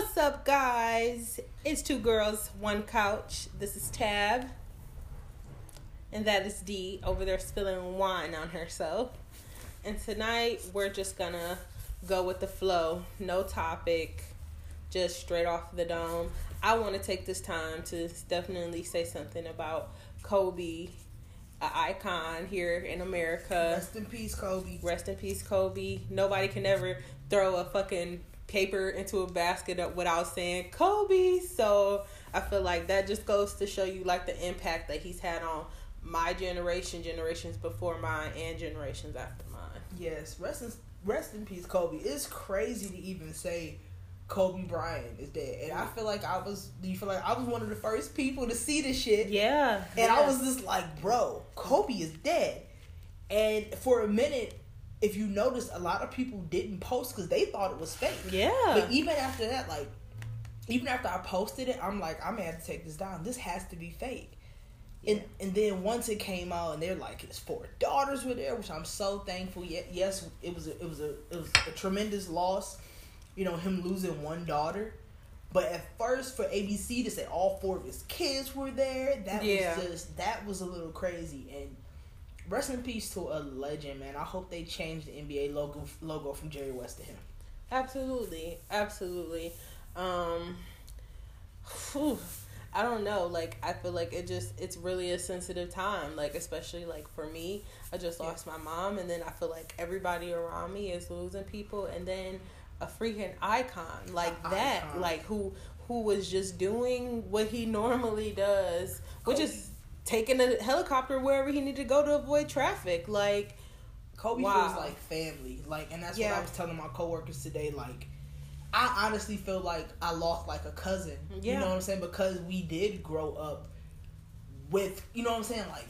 What's up, guys? It's two girls, one couch. This is Tab, and that is Dee over there spilling wine on herself. And tonight we're just gonna go with the flow, no topic, just straight off the dome. I want to take this time to definitely say something about Kobe, an icon here in America. Rest in peace, Kobe. Rest in peace, Kobe. Nobody can ever throw a fucking paper into a basket without saying Kobe. So I feel like that just goes to show you like the impact that he's had on my generation, generations before mine, and generations after mine. Yes, rest in rest in peace, Kobe. It's crazy to even say Kobe Bryant is dead, and I mm. feel like I was. Do you feel like I was one of the first people to see this shit? Yeah, and yeah. I was just like, bro, Kobe is dead. And for a minute, if you notice, a lot of people didn't post because they thought it was fake. Yeah. But even after that, like, even after I posted it, I'm like, I'm gonna have to take this down. This has to be fake. Yeah. And and then once it came out, and they're like, his four daughters were there, which I'm so thankful. Yet Yes, it was a, it was a it was a tremendous loss, you know, him losing one daughter. But at first, for ABC to say all four of his kids were there, that yeah. was just that was a little crazy. And rest in peace to a legend, man. I hope they change the NBA logo logo from Jerry West to him. Absolutely, absolutely. Um, whew, I don't know. Like I feel like it just it's really a sensitive time. Like especially like for me, I just lost yeah. my mom, and then I feel like everybody around me is losing people, and then a freaking icon like a that, icon. like who who was just doing what he normally does, which is taking a helicopter wherever he needed to go to avoid traffic. Like Kobe wow. feels like family. Like, and that's yeah. what I was telling my coworkers today. Like I honestly feel like I lost like a cousin. Yeah. You know what I'm saying? Because we did grow up with, you know what I'm saying? Like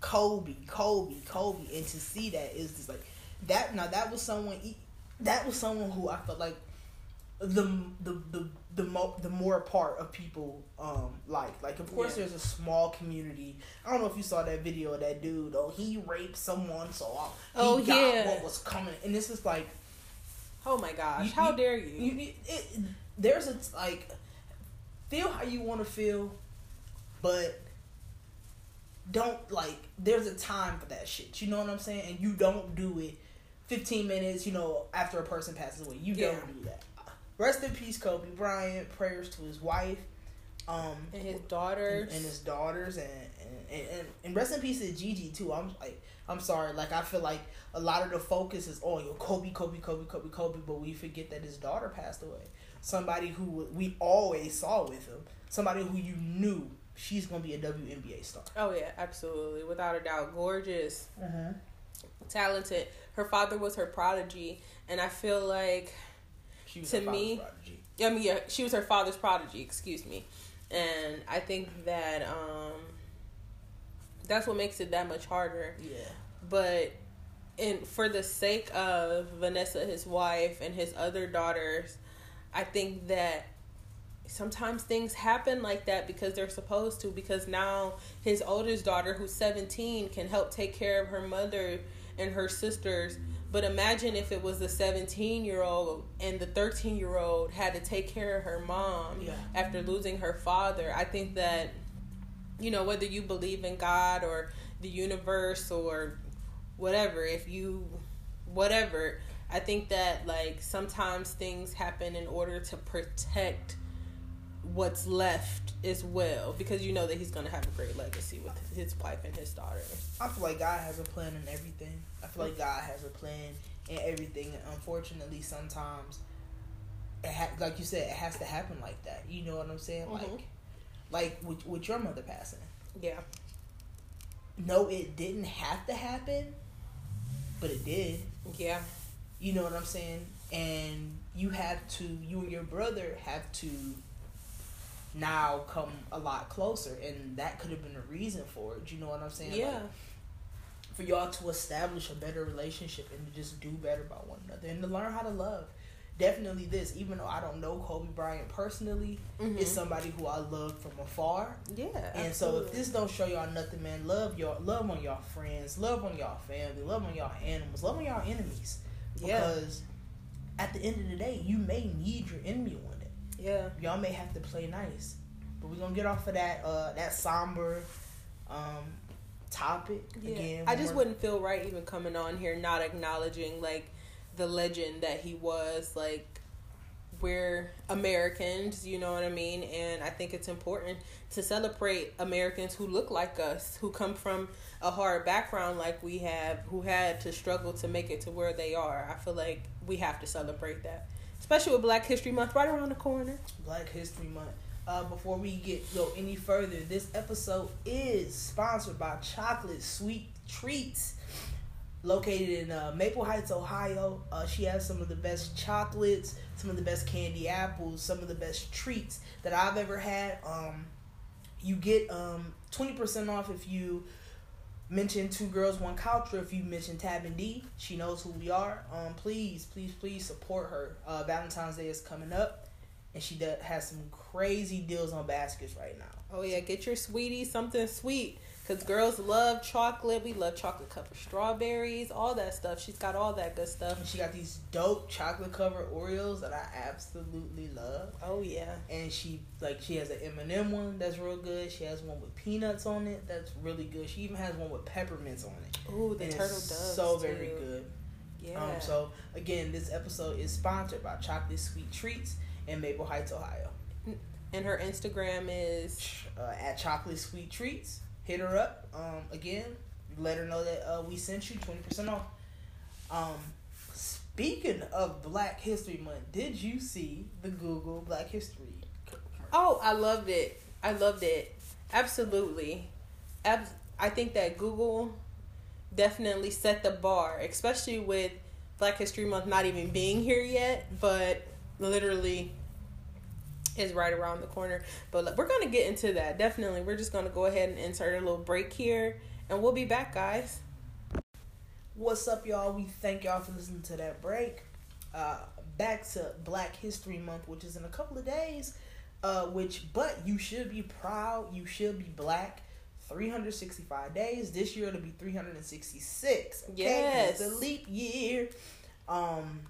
Kobe, Kobe, Kobe, and to see that is just like that. Now that was someone. That was someone who I felt like the the the the mo- the more part of people um like like of course yeah. there's a small community. I don't know if you saw that video of that dude. Oh, he raped someone, so he oh, got yeah. what was coming, and this is like Oh my gosh! You, how you, dare you? you it, there's a like feel how you want to feel, but don't like. There's a time for that shit. You know what I'm saying? And you don't do it 15 minutes. You know after a person passes away, you yeah. don't do that. Rest in peace, Kobe Bryant. Prayers to his wife. Um, and his daughters, and, and his daughters, and and, and and rest in peace to Gigi too. I'm like, I'm sorry, like I feel like a lot of the focus is on oh, yo Kobe, Kobe, Kobe, Kobe, Kobe, but we forget that his daughter passed away. Somebody who we always saw with him, somebody who you knew she's gonna be a WNBA star. Oh yeah, absolutely, without a doubt, gorgeous, mm-hmm. talented. Her father was her prodigy, and I feel like to me, prodigy. I mean, yeah, she was her father's prodigy. Excuse me, and I think that um, that's what makes it that much harder. Yeah, but and for the sake of Vanessa, his wife, and his other daughters, I think that sometimes things happen like that because they're supposed to. Because now his oldest daughter, who's 17, can help take care of her mother and her sisters. But imagine if it was the 17 year old and the 13 year old had to take care of her mom yeah. after losing her father. I think that, you know, whether you believe in God or the universe or whatever if you whatever i think that like sometimes things happen in order to protect what's left as well because you know that he's going to have a great legacy with his wife and his daughter i feel like god has a plan in everything i feel like god has a plan in everything and unfortunately sometimes it ha- like you said it has to happen like that you know what i'm saying mm-hmm. like like with, with your mother passing yeah no it didn't have to happen but it did. Yeah. You know what I'm saying? And you have to, you and your brother have to now come a lot closer, and that could have been a reason for it. You know what I'm saying? Yeah. Like, for y'all to establish a better relationship and to just do better by one another and to learn how to love definitely this. Even though I don't know Kobe Bryant personally, mm-hmm. is somebody who I love from afar. Yeah. And absolutely. so if this don't show y'all nothing, man, love your love on y'all friends, love on y'all family, love on y'all animals, love on y'all enemies. Because yeah. at the end of the day, you may need your enemy one day. Yeah. Y'all may have to play nice. But we're gonna get off of that uh that somber um topic yeah. again. I just wouldn't feel right even coming on here not acknowledging like the legend that he was like we're Americans, you know what I mean? And I think it's important to celebrate Americans who look like us, who come from a hard background like we have, who had to struggle to make it to where they are. I feel like we have to celebrate that, especially with Black History Month right around the corner. Black History Month. Uh, before we get go any further, this episode is sponsored by Chocolate Sweet Treats located in uh, Maple Heights, Ohio. Uh, she has some of the best chocolates, some of the best candy apples, some of the best treats that I've ever had. Um, you get um, 20% off if you mention Two Girls One or if you mention Tab and D. She knows who we are. Um, please, please, please support her. Uh, Valentine's Day is coming up. And she does, has some crazy deals on baskets right now. Oh yeah, get your sweetie something sweet Cause girls love chocolate. We love chocolate covered strawberries, all that stuff. She's got all that good stuff. And she got these dope chocolate covered Oreos that I absolutely love. Oh yeah. And she like she has an M and M one that's real good. She has one with peanuts on it that's really good. She even has one with peppermints on it. Oh, the and turtle doves. So too. very good. Yeah. Um, so again, this episode is sponsored by Chocolate Sweet Treats in Maple Heights, Ohio. And her Instagram is uh, at Chocolate Sweet Treats hit her up. Um, again, let her know that uh, we sent you twenty percent off. Um, speaking of Black History Month, did you see the Google Black History? Oh, I loved it. I loved it. Absolutely. Ab- I think that Google definitely set the bar, especially with Black History Month not even being here yet, but literally is right around the corner. But we're going to get into that. Definitely. We're just going to go ahead and insert a little break here. And we'll be back, guys. What's up, y'all? We thank y'all for listening to that break. Uh, back to Black History Month, which is in a couple of days. Uh, which, but you should be proud. You should be black. 365 days. This year it'll be 366. Okay? Yes. It's a leap year. Um,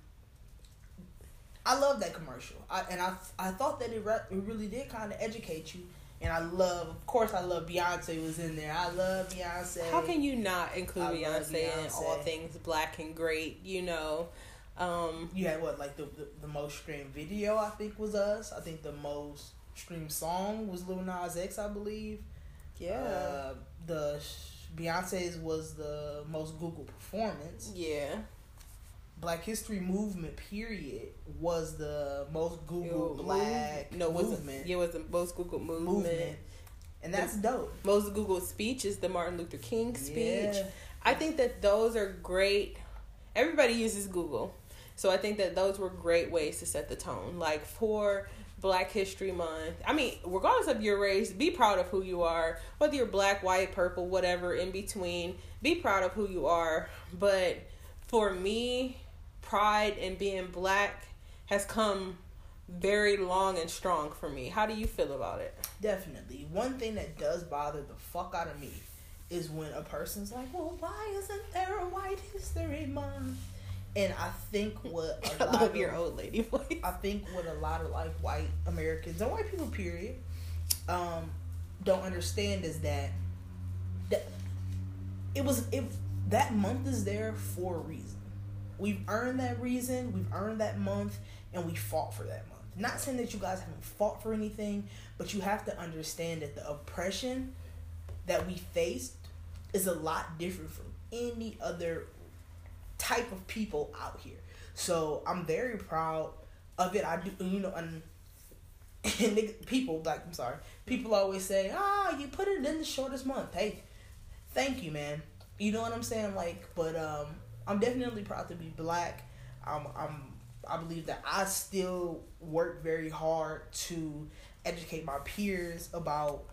I love that commercial, I, and I I thought that it re- it really did kind of educate you. And I love, of course, I love Beyonce was in there. I love Beyonce. How can you not include Beyonce, Beyonce, in all things black and great? You know, um, you had what like the, the, the most streamed video I think was us. I think the most streamed song was Lil Nas X, I believe. Yeah. Uh, the Beyonce's was the most Google performance. Yeah. Black History Movement period was the most Google Black no, movement. Yeah, it was the most Google movement. movement. And that's dope. Most Google speech is the Martin Luther King speech. Yeah. I think that those are great. Everybody uses Google. So I think that those were great ways to set the tone. Like for Black History Month. I mean, regardless of your race, be proud of who you are. Whether you're black, white, purple, whatever in between, be proud of who you are. But for me, pride in being black has come very long and strong for me. How do you feel about it? Definitely. One thing that does bother the fuck out of me is when a person's like, "Well, why isn't there a White History Month?" And I think what a lot of your old lady voice. I think what a lot of like white Americans and white people, period, um, don't understand is that that it was if that month is there for a reason We've earned that reason, we've earned that month, and we fought for that month. Not saying that you guys haven't fought for anything, but you have to understand that the oppression that we faced is a lot different from any other type of people out here. So I'm very proud of it. I do, you know, and, and people like I'm sorry, people always say, "Ah, oh, you put it in the shortest month." Hey, thank you, man. You know what I'm saying? Like, but um, I'm definitely proud to be black. I'm, I'm I believe that I still work very hard to educate my peers about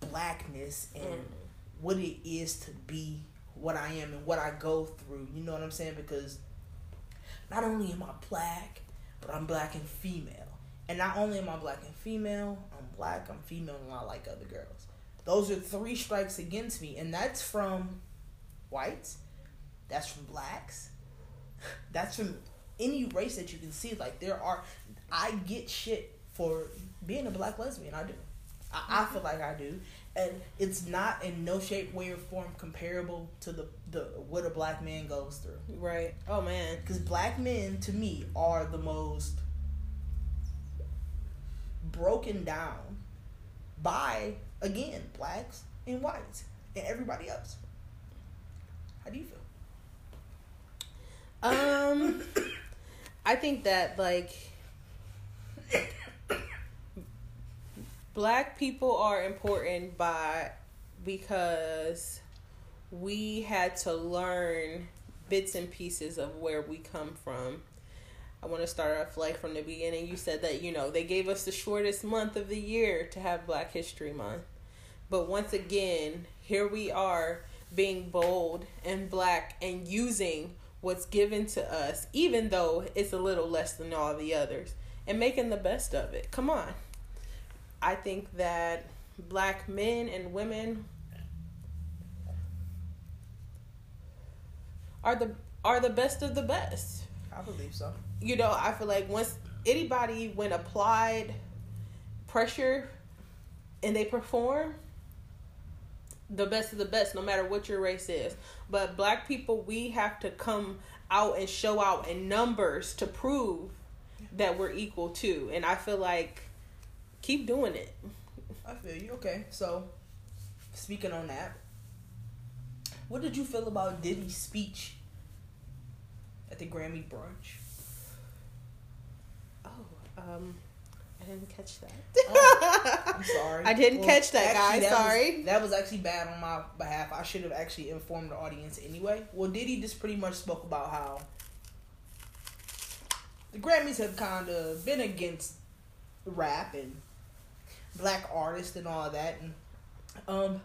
blackness and mm. what it is to be what I am and what I go through. You know what I'm saying? Because not only am I black, but I'm black and female. And not only am I black and female, I'm black, I'm female, and I like other girls. Those are three strikes against me, and that's from whites, that's from blacks. That's from any race that you can see. Like there are, I get shit for being a black lesbian. I do. I, I feel like I do, and it's not in no shape, way, or form comparable to the the what a black man goes through. Right. Oh man. Because black men, to me, are the most broken down by again blacks and whites and everybody else. How do you feel? Um, I think that like black people are important by because we had to learn bits and pieces of where we come from. I want to start off like from the beginning. You said that, you know, they gave us the shortest month of the year to have Black History Month. But once again, here we are being bold and black and using what's given to us, even though it's a little less than all the others, and making the best of it. Come on. I think that black men and women are the are the best of the best. I believe so. You know, I feel like once anybody when applied pressure and they perform the best of the best no matter what your race is. But black people we have to come out and show out in numbers to prove that we're equal too. And I feel like keep doing it. I feel you. Okay, so speaking on that, what did you feel about Diddy's speech at the Grammy brunch? Oh, um, didn't catch that. Oh, I'm sorry. I didn't well, catch that, actually, guys. That sorry. Was, that was actually bad on my behalf. I should have actually informed the audience anyway. Well, Diddy just pretty much spoke about how the Grammys have kind of been against rap and black artists and all that, and um,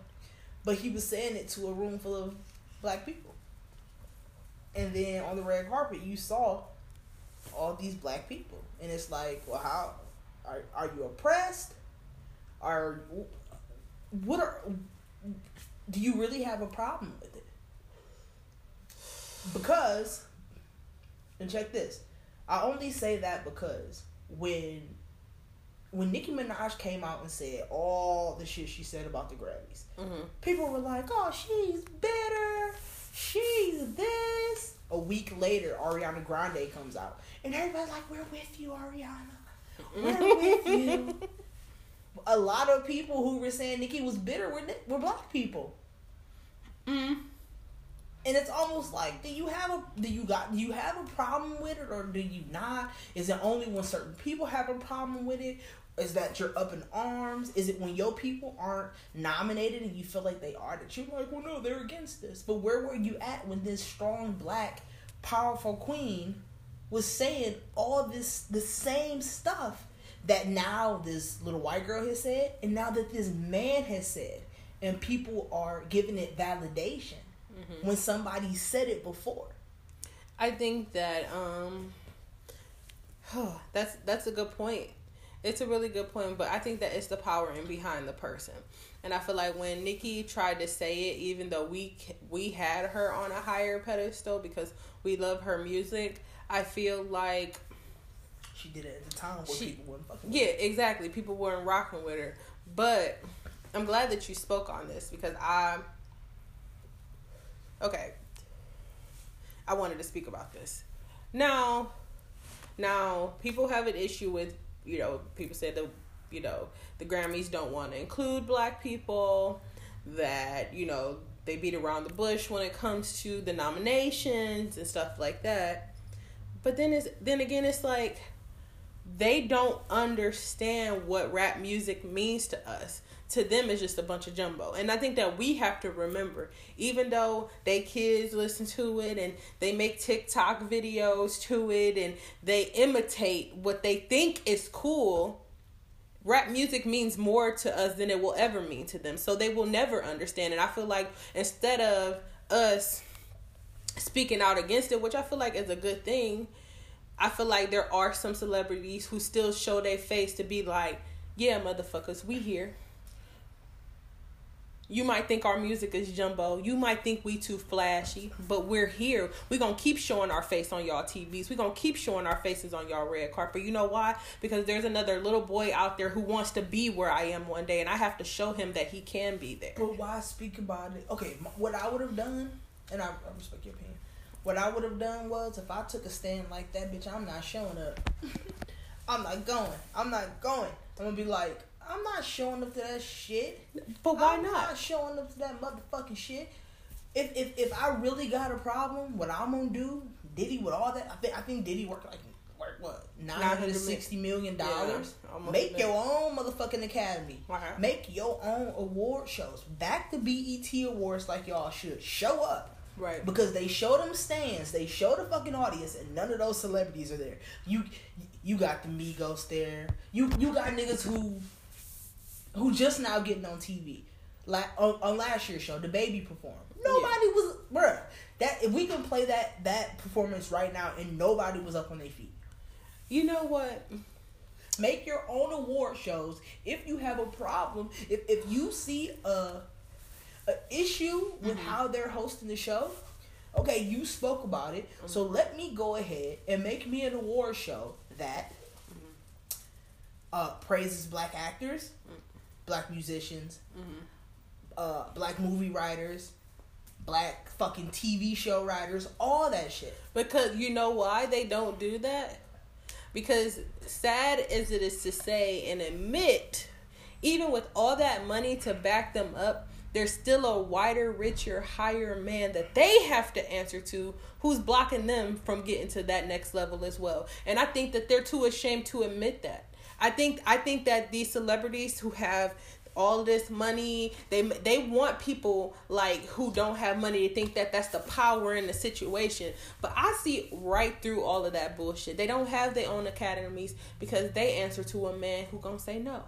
but he was saying it to a room full of black people, and then on the red carpet you saw all these black people, and it's like, well, how are are you oppressed? Are what are do you really have a problem with it? Because and check this. I only say that because when when Nicki Minaj came out and said all the shit she said about the Grammys, mm-hmm. people were like, "Oh, she's bitter. She's this." A week later, Ariana Grande comes out, and everybody's like, "We're with you, Ariana. We're with you." A lot of people who were saying Nicki was bitter were were black people. Mm. And it's almost like do you have a do you got do you have a problem with it or do you not? Is it only when certain people have a problem with it? Is that you're up in arms? Is it when your people aren't nominated and you feel like they are that you're like well no they're against this. But where were you at when this strong black powerful queen was saying all this the same stuff that now this little white girl has said and now that this man has said and people are giving it validation mm-hmm. when somebody said it before. I think that um that's that's a good point. It's a really good point, but I think that it's the power in behind the person. And I feel like when Nicki tried to say it, even though we we had her on a higher pedestal because we love her music, I feel like she did it at the time where she, people weren't fucking. Yeah, exactly. People weren't rocking with her, but I'm glad that you spoke on this because I Okay. I wanted to speak about this. Now, now people have an issue with, you know, people say the, you know, the Grammys don't want to include black people, that, you know, they beat around the bush when it comes to the nominations and stuff like that. But then it's then again it's like they don't understand what rap music means to us to them it's just a bunch of jumbo. And I think that we have to remember, even though they kids listen to it and they make TikTok videos to it and they imitate what they think is cool, rap music means more to us than it will ever mean to them. So they will never understand. And I feel like instead of us speaking out against it, which I feel like is a good thing, I feel like there are some celebrities who still show their face to be like, yeah, motherfuckers, we here You might think our music is jumbo. You might think we too flashy, but we're here. We're gonna keep showing our face on y'all TVs. We're gonna keep showing our faces on y'all red carpet. You know why? Because there's another little boy out there who wants to be where I am one day, and I have to show him that he can be there. But why speak about it? Okay, what I would have done, and I, I respect your opinion. What I would have done was if I took a stand like that, bitch, I'm not showing up. I'm not going. I'm not going. I'm gonna be like, I'm not showing up to that shit. But why I'm not? not showing up to that motherfucking shit. If if if I really got a problem, what I'm gonna do, Diddy with all that, I think I think Diddy worked like work what nine hundred sixty million dollars. Yeah, Make your own motherfucking academy. Make your own award shows. Back the BET awards like y'all should. Show up. Right. Because they show them stands, they show the fucking audience, and none of those celebrities are there. You you got the Migos there. You you got niggas who who just now getting on TV. Like on, on last year's show, DaBaby performed. Nobody yeah. was bruh. That if we can play that that performance right now and nobody was up on their feet. You know what? Make your own award shows. If you have a problem, if if you see a an issue with mm-hmm. how they're hosting the show, okay, you spoke about it. Mm-hmm. So let me go ahead and make me an award show that mm-hmm. uh, praises black actors, mm. black musicians, mm-hmm. uh, black movie writers, black fucking TV show writers, all that shit. Because you know why they don't do that? Because sad as it is to say and admit, even with all that money to back them up, there's still a wider, richer, higher man that they have to answer to who's blocking them from getting to that next level as well. And I think that they're too ashamed to admit that. I think I think that these celebrities who have all this money they they want people like who don't have money to think that that's the power in the situation but i see right through all of that bullshit they don't have their own academies because they answer to a man who gonna say no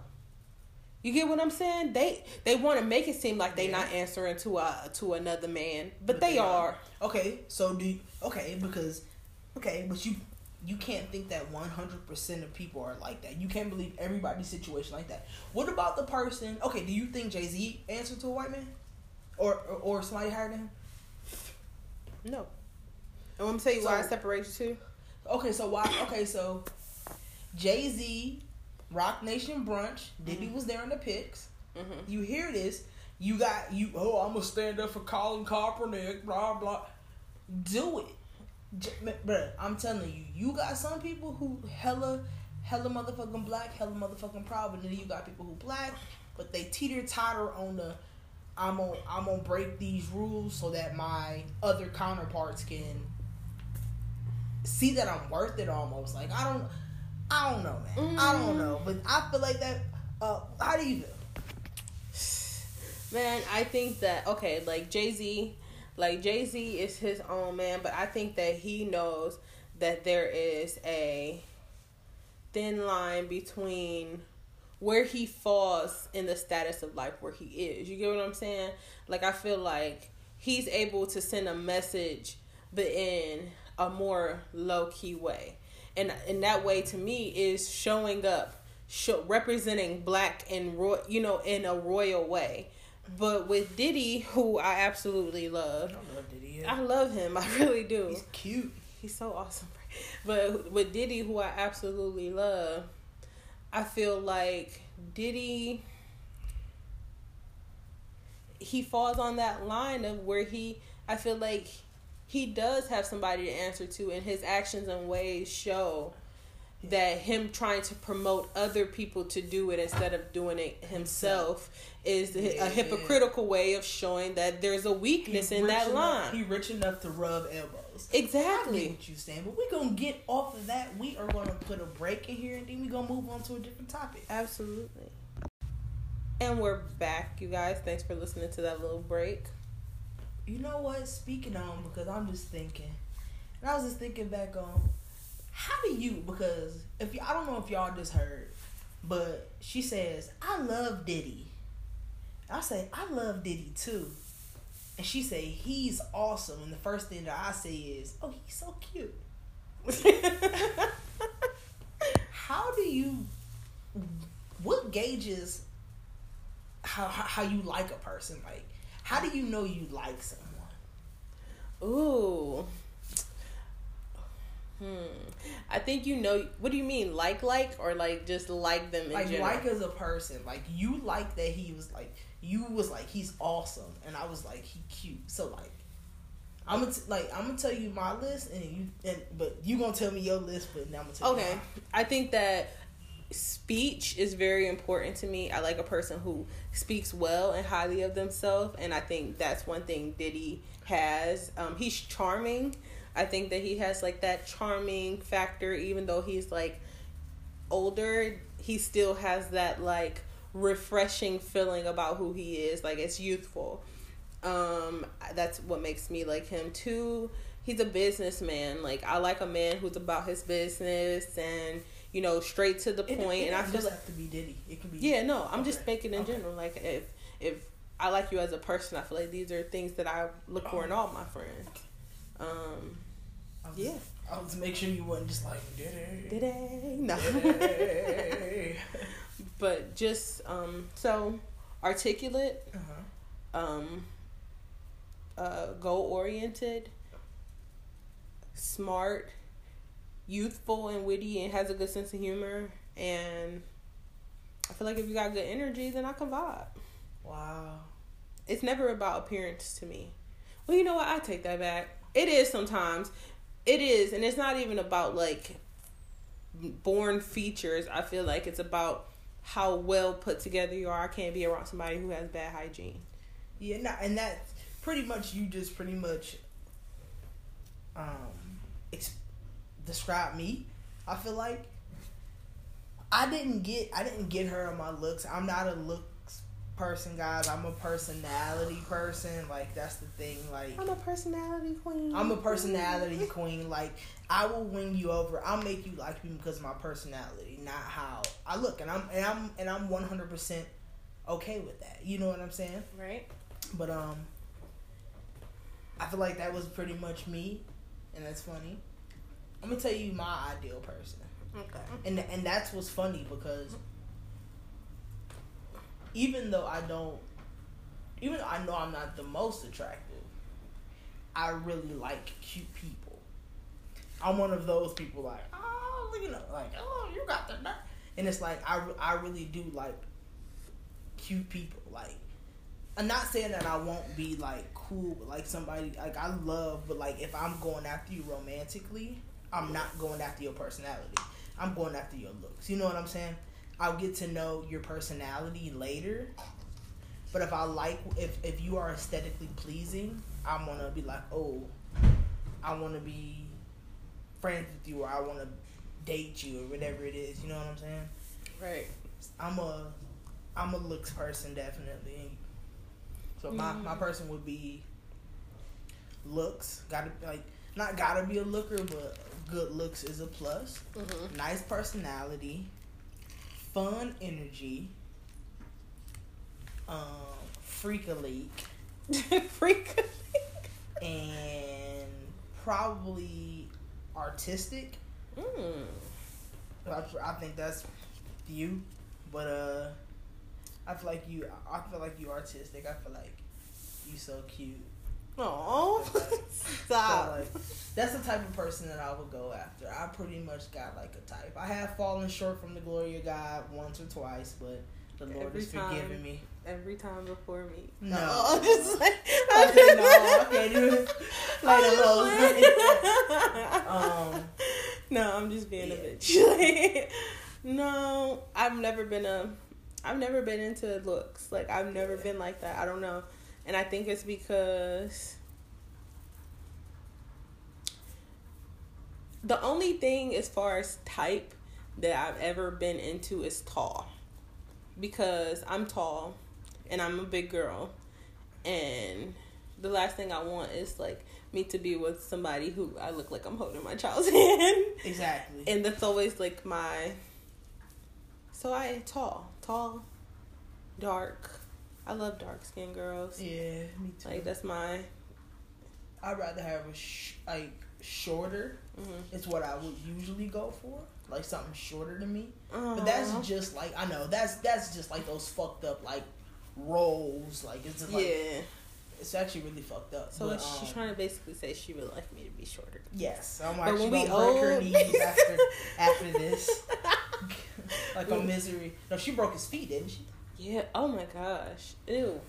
you get what I'm saying? They they want to make it seem like they yeah. not answering to a to another man, but, but they, they are. are. Okay, so do you, okay because okay, but you you can't think that 100% of people are like that. You can't believe everybody's situation like that. What about the person? Okay, do you think Jay Z answered to a white man, or or, or somebody higher than him? No. And I'm gonna tell you so, why I separate the two. Okay, so why? Okay, so Jay Z Roc Nation brunch. Diddy mm-hmm. was there in the pics. Mm-hmm. You hear this? You got you. Oh, I'm gonna stand up for Colin Kaepernick. Blah blah. Do it, J- bruh. I'm telling you, you got some people who hella, hella motherfucking black, hella motherfucking proud, but then you got people who black, but they teeter totter on the. I'm gonna I'm gonna break these rules so that my other counterparts can see that I'm worth it. Almost like I don't. I don't know, man. Mm. I don't know, but I feel like that. Uh, how do you feel? Man, I think that okay, like Jay Z, like Jay Z is his own man, but I think that he knows that there is a thin line between where he falls in the status of life where he is. You get what I'm saying? Like I feel like he's able to send a message but in a more low key way and in that way to me is showing up show, representing black and ro- you know in a royal way. But with Diddy who I absolutely love I love Diddy yeah. I love him I really do. He's cute. He's so awesome. But with Diddy who I absolutely love I feel like Diddy he falls on that line of where he I feel like he does have somebody to answer to, and his actions and ways show that him trying to promote other people to do it instead of doing it himself is yeah. a hypocritical way of showing that there's a weakness in that enough, line. He rich enough to rub elbows. Exactly. I get what you're saying, but we're gonna get off of that. We are gonna put a break in here, and then we're gonna move on to a different topic. Absolutely. And we're back, you guys. Thanks for listening to that little break you know what? Speaking on because I'm just thinking, and I was just thinking back on how do you because if you, I don't know if y'all just heard, but she says I love Diddy. I say I love Diddy too, and she say he's awesome. And the first thing that I say is, oh, he's so cute. how do you? What gauges how how you like a person. Like, how do you know you like someone? Ooh. Hmm. I think you know. What do you mean, like, like, or like just like them? like, general? like as a person. Like you like that he was like you was like he's awesome, and I was like he cute. So like, I'm gonna t- like I'm gonna tell you my list, and you and but you gonna tell me your list, but now I'm gonna tell okay. you. Okay, I think that speech is very important to me. I like a person who speaks well and highly of themselves, and I think that's one thing Diddy has. Um, he's charming. I think that he has like that charming factor, even though he's like older. He still has that like refreshing feeling about who he is. Like it's youthful. Um, that's what makes me like him too. He's a businessman. Like I like a man who's about his business and you know straight to the point. It, it and I feel like have to be Diddy. It can be. Yeah, no, I'm okay. just speaking in okay. general. Like if if I like you as a person, I feel like these are things that I look for in all my friends. Um, I was, yeah. I was make sure you wasn't just like Diddy. Diddy, no. Diddy. but just um, so articulate, uh-huh. um, uh, goal oriented, smart, youthful and witty, and has a good sense of humor. And I feel like if you got good energy, then I can vibe. Wow. It's never about appearance to me. Well, you know what? I take that back. It is sometimes. It is, and it's not even about like born features. I feel like it's about how well put together you are. I can't be around somebody who has bad hygiene. Yeah, nah, and that's pretty much you just pretty much um ex- describe me. I feel like I didn't get I didn't get her on my looks. I'm not a looks person, guys. I'm a personality person. Like that's the thing. Like I'm a personality queen. I'm a personality queen. Like I will win you over. I'll make you like me because of my personality, not how I look. And I'm and I'm and I'm 100 percent okay with that. You know what I'm saying? Right. But um, I feel like that was pretty much me, and that's funny. I'm gonna tell you my ideal person. Okay. And and that's what's funny because even though I don't, even though I know I'm not the most attractive, I really like cute people. I'm one of those people like, oh, look at like, oh, you got the nerve. And it's like, I, I really do like cute people. Like, I'm not saying that I won't be like cool, but like somebody, like I love, but like if I'm going after you romantically, I'm not going after your personality. I'm going after your looks. You know what I'm saying? I'll get to know your personality later. But if I like, if if you are aesthetically pleasing, I'm gonna be like, oh, I want to be friends with you or I want to date you or whatever it is. You know what I'm saying? Right. I'm a I'm a looks person definitely. So my mm. my person would be looks. Gotta like not gotta be a looker, but good looks is a plus. Mm-hmm. Nice personality, fun energy, um, freak a leak, freak a leak, and probably artistic. Mm. I, I think that's you, but uh, I feel like you. I feel like you artistic. I feel like you so cute. Oh, stop! So like, that's the type of person that I would go after. I pretty much got like a type. I have fallen short from the glory of God once or twice, but the Lord Every is forgiving me every time before me. No, no. just like, okay, no, I can't do it. Like a um, no, I'm just being yeah. a bitch. no, I've never been a, I've never been into looks. Like I've never yeah. been like that. I don't know, and I think it's because the only thing as far as type that I've ever been into is tall because I'm tall and I'm a big girl, and the last thing I want is like me to be with somebody who I look like I'm holding my child's hand. Exactly. And that's always like my. So I tall, tall, dark. I love dark skinned girls. Yeah, me too. Like that's my. I'd rather have a sh- like shorter. Mm-hmm. It's what I would usually go for, like something shorter than me. But that's just like I know that's that's just like those fucked up like rolls. Like it's just like yeah. It's actually really fucked up. So but, she's um, trying to basically say she would like me to be shorter. Yes, I'm like, but when we old... break her knees after after this, like a misery. No, she broke his feet, didn't she? Yeah. Oh my gosh. Ew.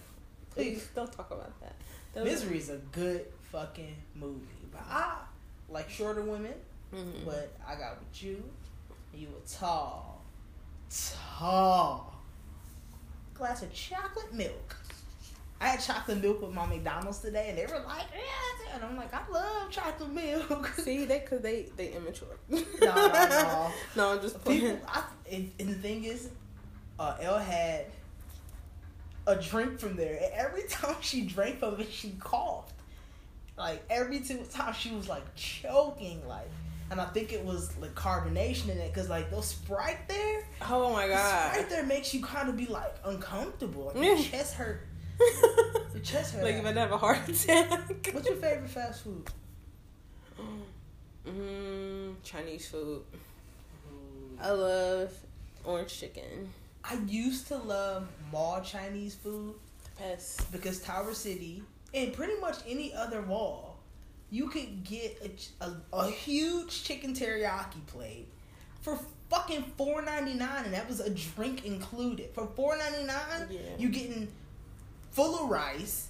Please don't talk about that. that Misery is a good fucking movie. But I like shorter women. Mm-hmm. But I got with you. You were tall, tall. Glass of chocolate milk. I had chocolate milk with my McDonald's today, and they were like, "Yeah," and I'm like, "I love chocolate milk." See, they because they they immature. no, no, no. no, I'm just playing. People, I, and, and the thing is, uh, Elle had a drink from there. And every time she drank from it, she coughed. Like every single time she was like choking, like, and I think it was like carbonation in it because like those Sprite there. Oh my god! Sprite there makes you kind of be like uncomfortable. Like, your chest hurt. your chest hurt. Like you might have a heart attack. What's your favorite fast food? Mm, Chinese food. I love orange chicken. I used to love mall Chinese food. Best. Because Tower City and pretty much any other mall, you could get a, a, a huge chicken teriyaki plate for fucking four ninety nine, and that was a drink included. For four ninety nine, yeah. you getting full of rice.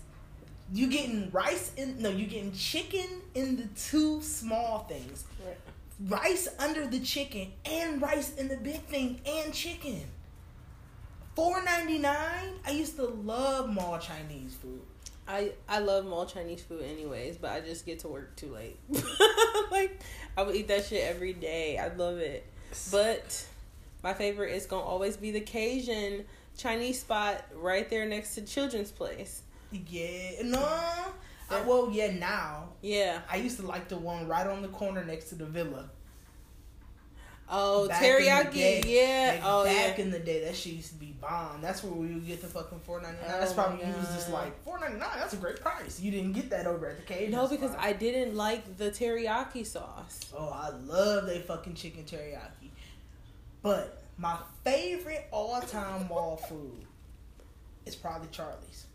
You getting rice in no, you getting chicken in the two small things. Right. Rice under the chicken and rice in the big thing and chicken. Four ninety nine. I used to love mall Chinese food. I I love mall Chinese food anyways, but I just get to work too late. like I would eat that shit every day. I love it. But my favorite is gonna always be the Cajun Chinese spot right there next to Children's Place. Yeah, no. Uh, well, yeah, now. Yeah. I used to like the one right on the corner next to the villa. Oh, back teriyaki, yeah. Like oh, back yeah. in the day, that shit used to be bomb. That's where we would get the fucking four ninety nine. Oh that's probably you was just like four ninety nine. That's a great price. You didn't get that over at the cage. No, because spot. I didn't like the teriyaki sauce. Oh, I love they fucking chicken teriyaki. But my favorite all time wall food is probably Charley's.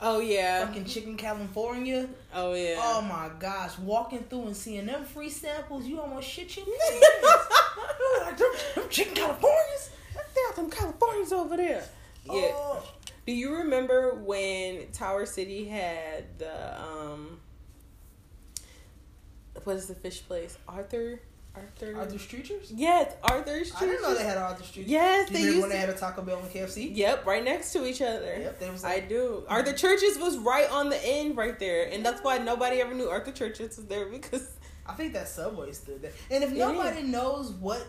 Oh yeah. Fucking chicken California. Oh yeah. Oh my gosh, walking through and seeing them free samples, you almost shit your like them, them chicken Californias. There, them Californias over there. Yeah. Oh. Do you remember when Tower City had the um? What is the fish place? Arthur. Arthur. Arthur Treacher's? Yes, Arthur Treacher's. I didn't know they had Arthur Treacher's. Yes, they used when to... they had a Taco Bell and KFC. Yep, right next to each other. Yep, they was. Like... I do. Arthur Treacher's was right on the end, right there, and that's why nobody ever knew Arthur Treacher's was there because. I think that Subway stood there, and if nobody knows what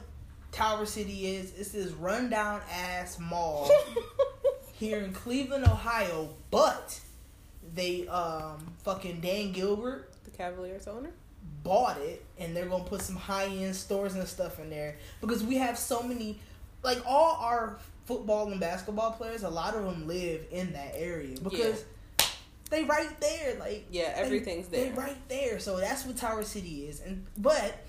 Tower City is, it's this rundown ass mall here in Cleveland, Ohio, but they um fucking Dan Gilbert, the Cavaliers owner bought it and they're gonna put some high end stores and stuff in there. Because we have so many like all our football and basketball players a lot of them live in that area. Because yeah. they right there like yeah everything's they, there. they right there. So that's what tower city is. And but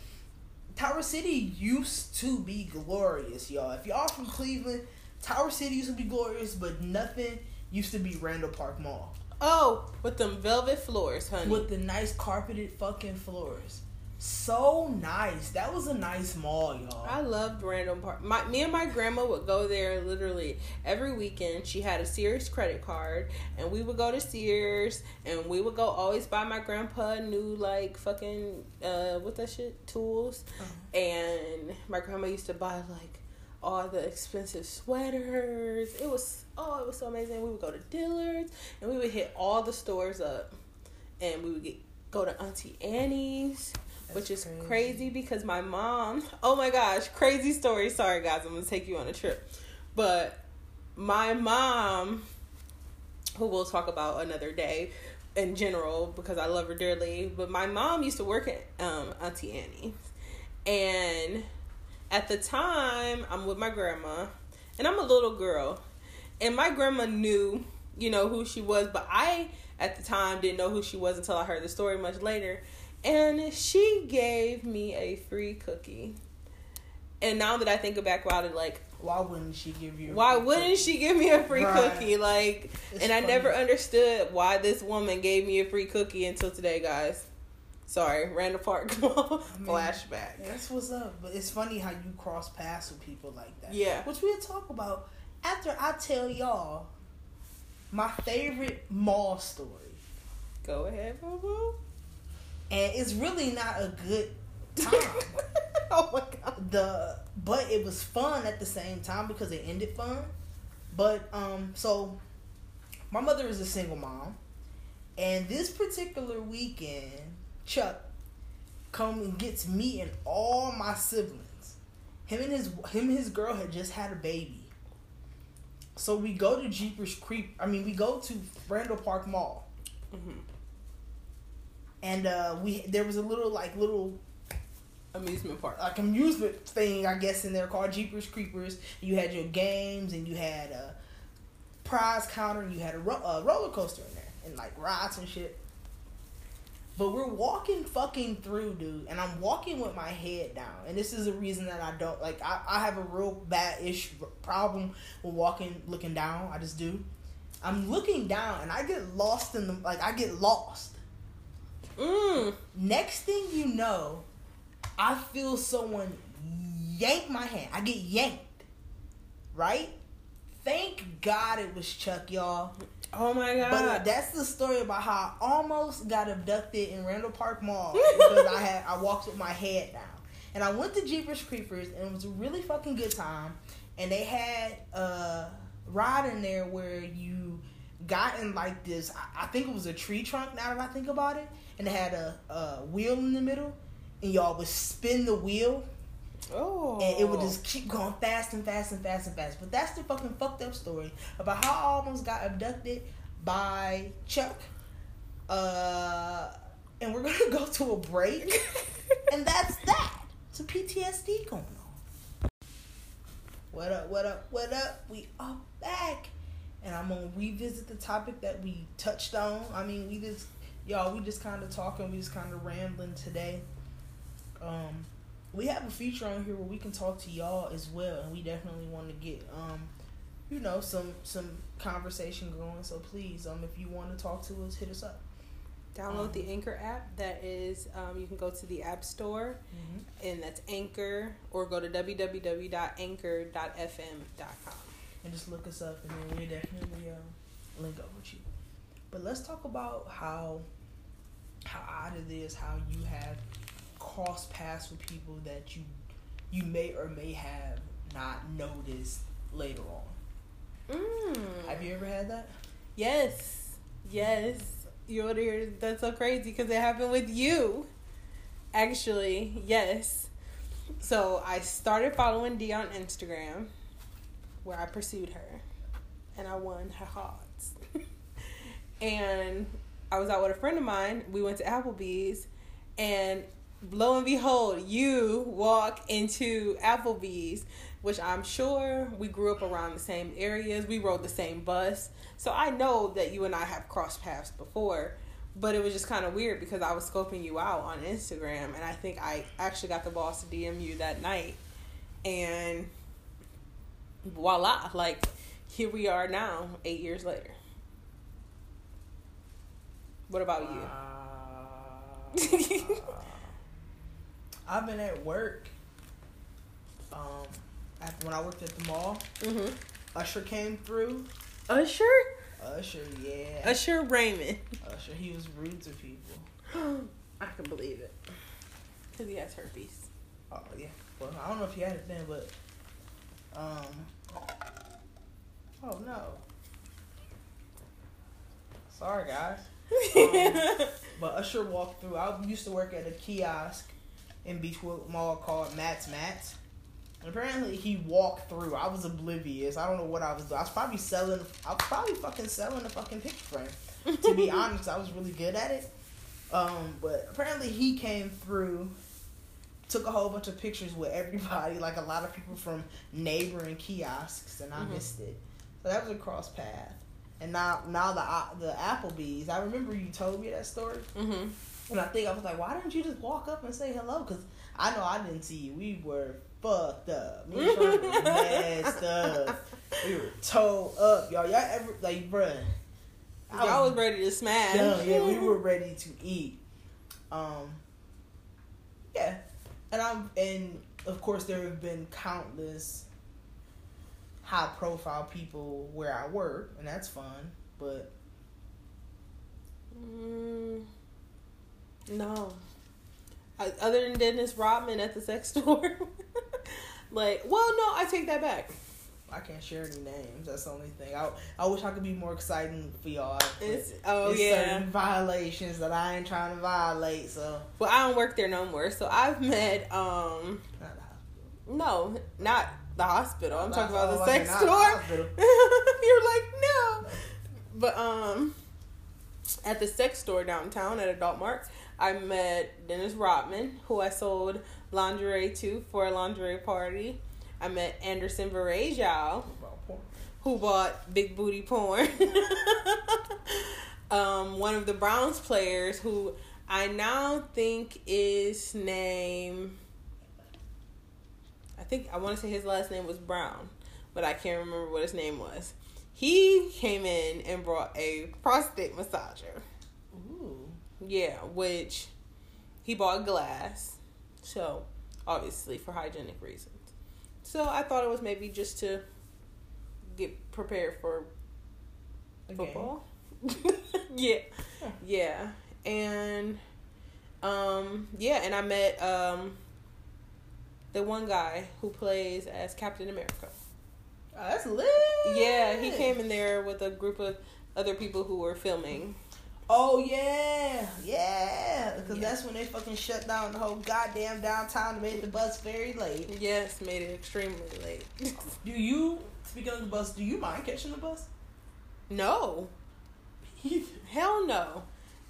tower city used to be glorious y'all. If y'all from cleveland tower city used to be glorious but nothing used to be randall park mall Oh, with them velvet floors, honey. With the nice carpeted fucking floors. So nice. That was a nice mall, y'all. I loved Randall Park. My me and my grandma would go there literally every weekend. She had a Sears credit card, and we would go to Sears, and we would go always buy my grandpa new like fucking uh what that shit tools, uh-huh. and my grandma used to buy like all the expensive sweaters. It was oh, it was so amazing. We would go to Dillard's and we would hit all the stores up, and we would get go to Auntie Annie's. That's which is crazy. crazy because my mom, oh my gosh, crazy story. Sorry guys, I'm gonna take you on a trip. But my mom, who we'll talk about another day in general because I love her dearly, but my mom used to work at um, Auntie Annie's. And at the time, I'm with my grandma, and I'm a little girl, and my grandma knew, you know, who she was, but I at the time didn't know who she was until I heard the story much later, and she gave me a free cookie. and now that I think back about it, like why wouldn't she give you? why wouldn't cookie? she give me a free right. cookie? Like, it's and funny. I never understood why this woman gave me a free cookie until today, guys. Sorry, Randall Park I mean, flashback. That's what's up. But it's funny how you cross paths with people like that. Yeah, which we'll talk about after I tell y'all my favorite mall story. Go ahead, boo boo. And it's really not a good time. oh my god. The but it was fun at the same time because it ended fun. But um so my mother is a single mom. And this particular weekend, Chuck come and gets me and all my siblings. Him and his him and his girl had just had a baby. So we go to Jeepers Creep. I mean, we go to Randall Park Mall. Mm-hmm. And uh, we there was a little like little amusement park, like amusement thing, I guess, in there called Jeepers Creepers. You had your games, and you had a prize counter, and you had a, ro- a roller coaster in there, and like rides and shit. But we're walking fucking through, dude, and I'm walking with my head down. And this is a reason that I don't like. I, I have a real bad ish problem with walking, looking down. I just do. I'm looking down, and I get lost in the like. I get lost. Mm. Next thing you know, I feel someone yank my hand. I get yanked. Right? Thank God it was Chuck, y'all. Oh my god! But that's the story about how I almost got abducted in Randall Park Mall because I had I walked with my head down, and I went to Jeepers Creepers, and it was a really fucking good time. And they had a ride in there where you got in like this. I think it was a tree trunk. Now that I think about it, and it had a, a wheel in the middle, and y'all would spin the wheel. Oh. And it would just keep going fast and fast and fast and fast. But that's the fucking fucked up story about how I almost got abducted by Chuck. Uh, and we're gonna go to a break. and that's that. It's a PTSD going on. What up, what up, what up? We are back. And I'm gonna revisit the topic that we touched on. I mean, we just y'all, we just kind of talking, we just kind of rambling today. Um, we have a feature on here where we can talk to y'all as well, and we definitely want to get um, you know, some some conversation going. So please, um, if you want to talk to us, hit us up. Download um, the Anchor app. That is, um, you can go to the App Store, mm-hmm. and that's Anchor, or go to www.anchor.fm.com. And just look us up, and then we definitely uh, link up with you. But let's talk about how how odd it is how you have cross paths with people that you you may or may have not noticed later on. Mm. Have you ever had that? Yes, yes. You would hear that's so crazy because it happened with you. Actually, yes. So I started following Dee on Instagram, where I pursued her, and I won her hearts. and I was out with a friend of mine. We went to Applebee's, and lo and behold, you walk into Applebee's, which I'm sure we grew up around the same areas. We rode the same bus. So I know that you and I have crossed paths before. But it was just kind of weird because I was scoping you out on Instagram, and I think I actually got the boss to DM you that night. And voila, like here we are now, eight years later. What about you? Uh, I've been at work. Um, after when I worked at the mall, mm-hmm. Usher came through. Usher. Usher, yeah. Usher Raymond. Usher, he was rude to people. I can believe it. Cause he has herpes. Oh yeah. Well, I don't know if he had it then, but um. Oh no. Sorry, guys. Um, but Usher walked through. I used to work at a kiosk in Beachwood Mall called Matt's Mats. And apparently he walked through. I was oblivious. I don't know what I was doing. I was probably selling. I was probably fucking selling a fucking picture frame. to be honest, I was really good at it. Um, but apparently he came through, took a whole bunch of pictures with everybody, like a lot of people from neighboring kiosks, and I mm-hmm. missed it. So that was a cross path. And now, now the uh, the Applebee's. I remember you told me that story. Mm-hmm. And I think I was like, why didn't you just walk up and say hello? Because I know I didn't see you. We were fucked up. Me and Shorty was messed up. We were towed up, y'all. Y'all ever like, bruh? I was, was ready to smash. Dumb. Yeah, we were ready to eat. Um. Yeah, and I'm and of course there have been countless high profile people where I work, and that's fun. But mm, no, other than Dennis Rodman at the sex store. like, well, no, I take that back. I can't share any names. That's the only thing. I I wish I could be more exciting for y'all. It's oh it's yeah, certain violations that I ain't trying to violate. So well, I don't work there no more. So I've met um. No, not the hospital. I'm talking about the sex store. You're like no, but um, at the sex store downtown at Adult Mart, I met Dennis Rodman, who I sold lingerie to for a lingerie party. I met Anderson Varejao, who bought big booty porn. um, one of the Browns players who I now think is name. I think I want to say his last name was Brown, but I can't remember what his name was. He came in and brought a prostate massager. Yeah, which he bought glass. So, obviously for hygienic reasons. So I thought it was maybe just to get prepared for football. yeah. Yeah. And um yeah, and I met um the one guy who plays as Captain America. Oh, that's lit. Yeah, he came in there with a group of other people who were filming. Oh yeah, yeah, because yeah. that's when they fucking shut down the whole goddamn downtown and made the bus very late. Yes, made it extremely late. do you speaking of the bus? Do you mind catching the bus? No. Hell no.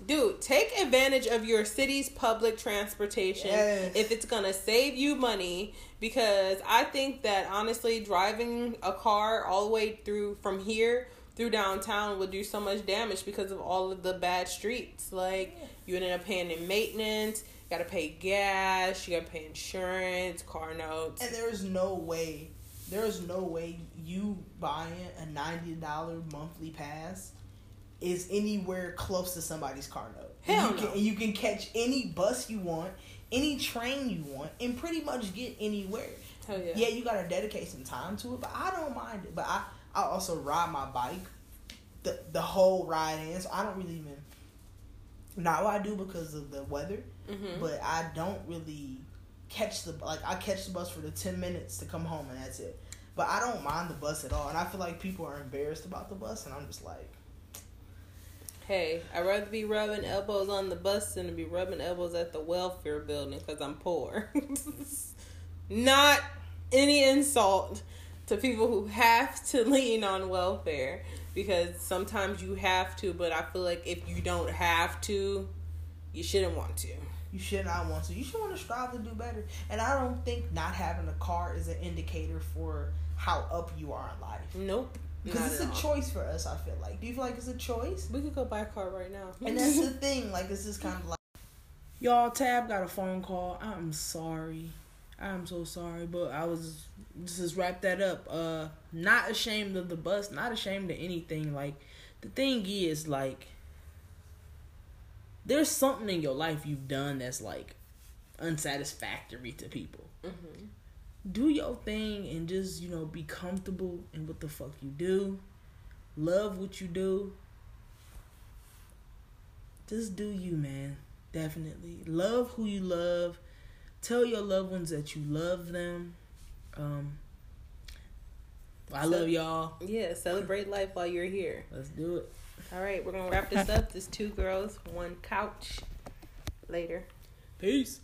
Dude, take advantage of your city's public transportation yes. if it's gonna save you money. Because I think that honestly, driving a car all the way through from here through downtown would do so much damage because of all of the bad streets. Like you end up paying in maintenance, you gotta pay gas, you gotta pay insurance, car notes. And there is no way there is no way you buying a ninety dollar monthly pass is anywhere close to somebody's car note. Hell and you, no. can, and you can catch any bus you want, any train you want, and pretty much get anywhere. Hell yeah. Yeah, you gotta dedicate some time to it, but I don't mind it. But I I also ride my bike the the whole ride in, so I don't really even. not what I do because of the weather, mm-hmm. but I don't really catch the like I catch the bus for the ten minutes to come home and that's it. But I don't mind the bus at all, and I feel like people are embarrassed about the bus, and I'm just like. Hey, I'd rather be rubbing elbows on the bus than to be rubbing elbows at the welfare building because I'm poor. Not any insult to people who have to lean on welfare because sometimes you have to, but I feel like if you don't have to, you shouldn't want to. You should not want to. You should want to strive to do better. And I don't think not having a car is an indicator for how up you are in life. Nope. Because it's a all. choice for us, I feel like. Do you feel like it's a choice? We could go buy a car right now. and that's the thing. Like, this is kind of like. Y'all, Tab got a phone call. I'm sorry. I'm so sorry, but I was just wrap that up. Uh, not ashamed of the bus, not ashamed of anything. Like the thing is, like, there's something in your life you've done that's like unsatisfactory to people. Mm-hmm. Do your thing and just you know be comfortable in what the fuck you do. Love what you do. Just do you, man. Definitely love who you love Tell your loved ones that you love them. Um, I love y'all. Yeah, celebrate life while you're here. Let's do it. All right, we're gonna wrap this up. This two girls, one couch. Later. Peace.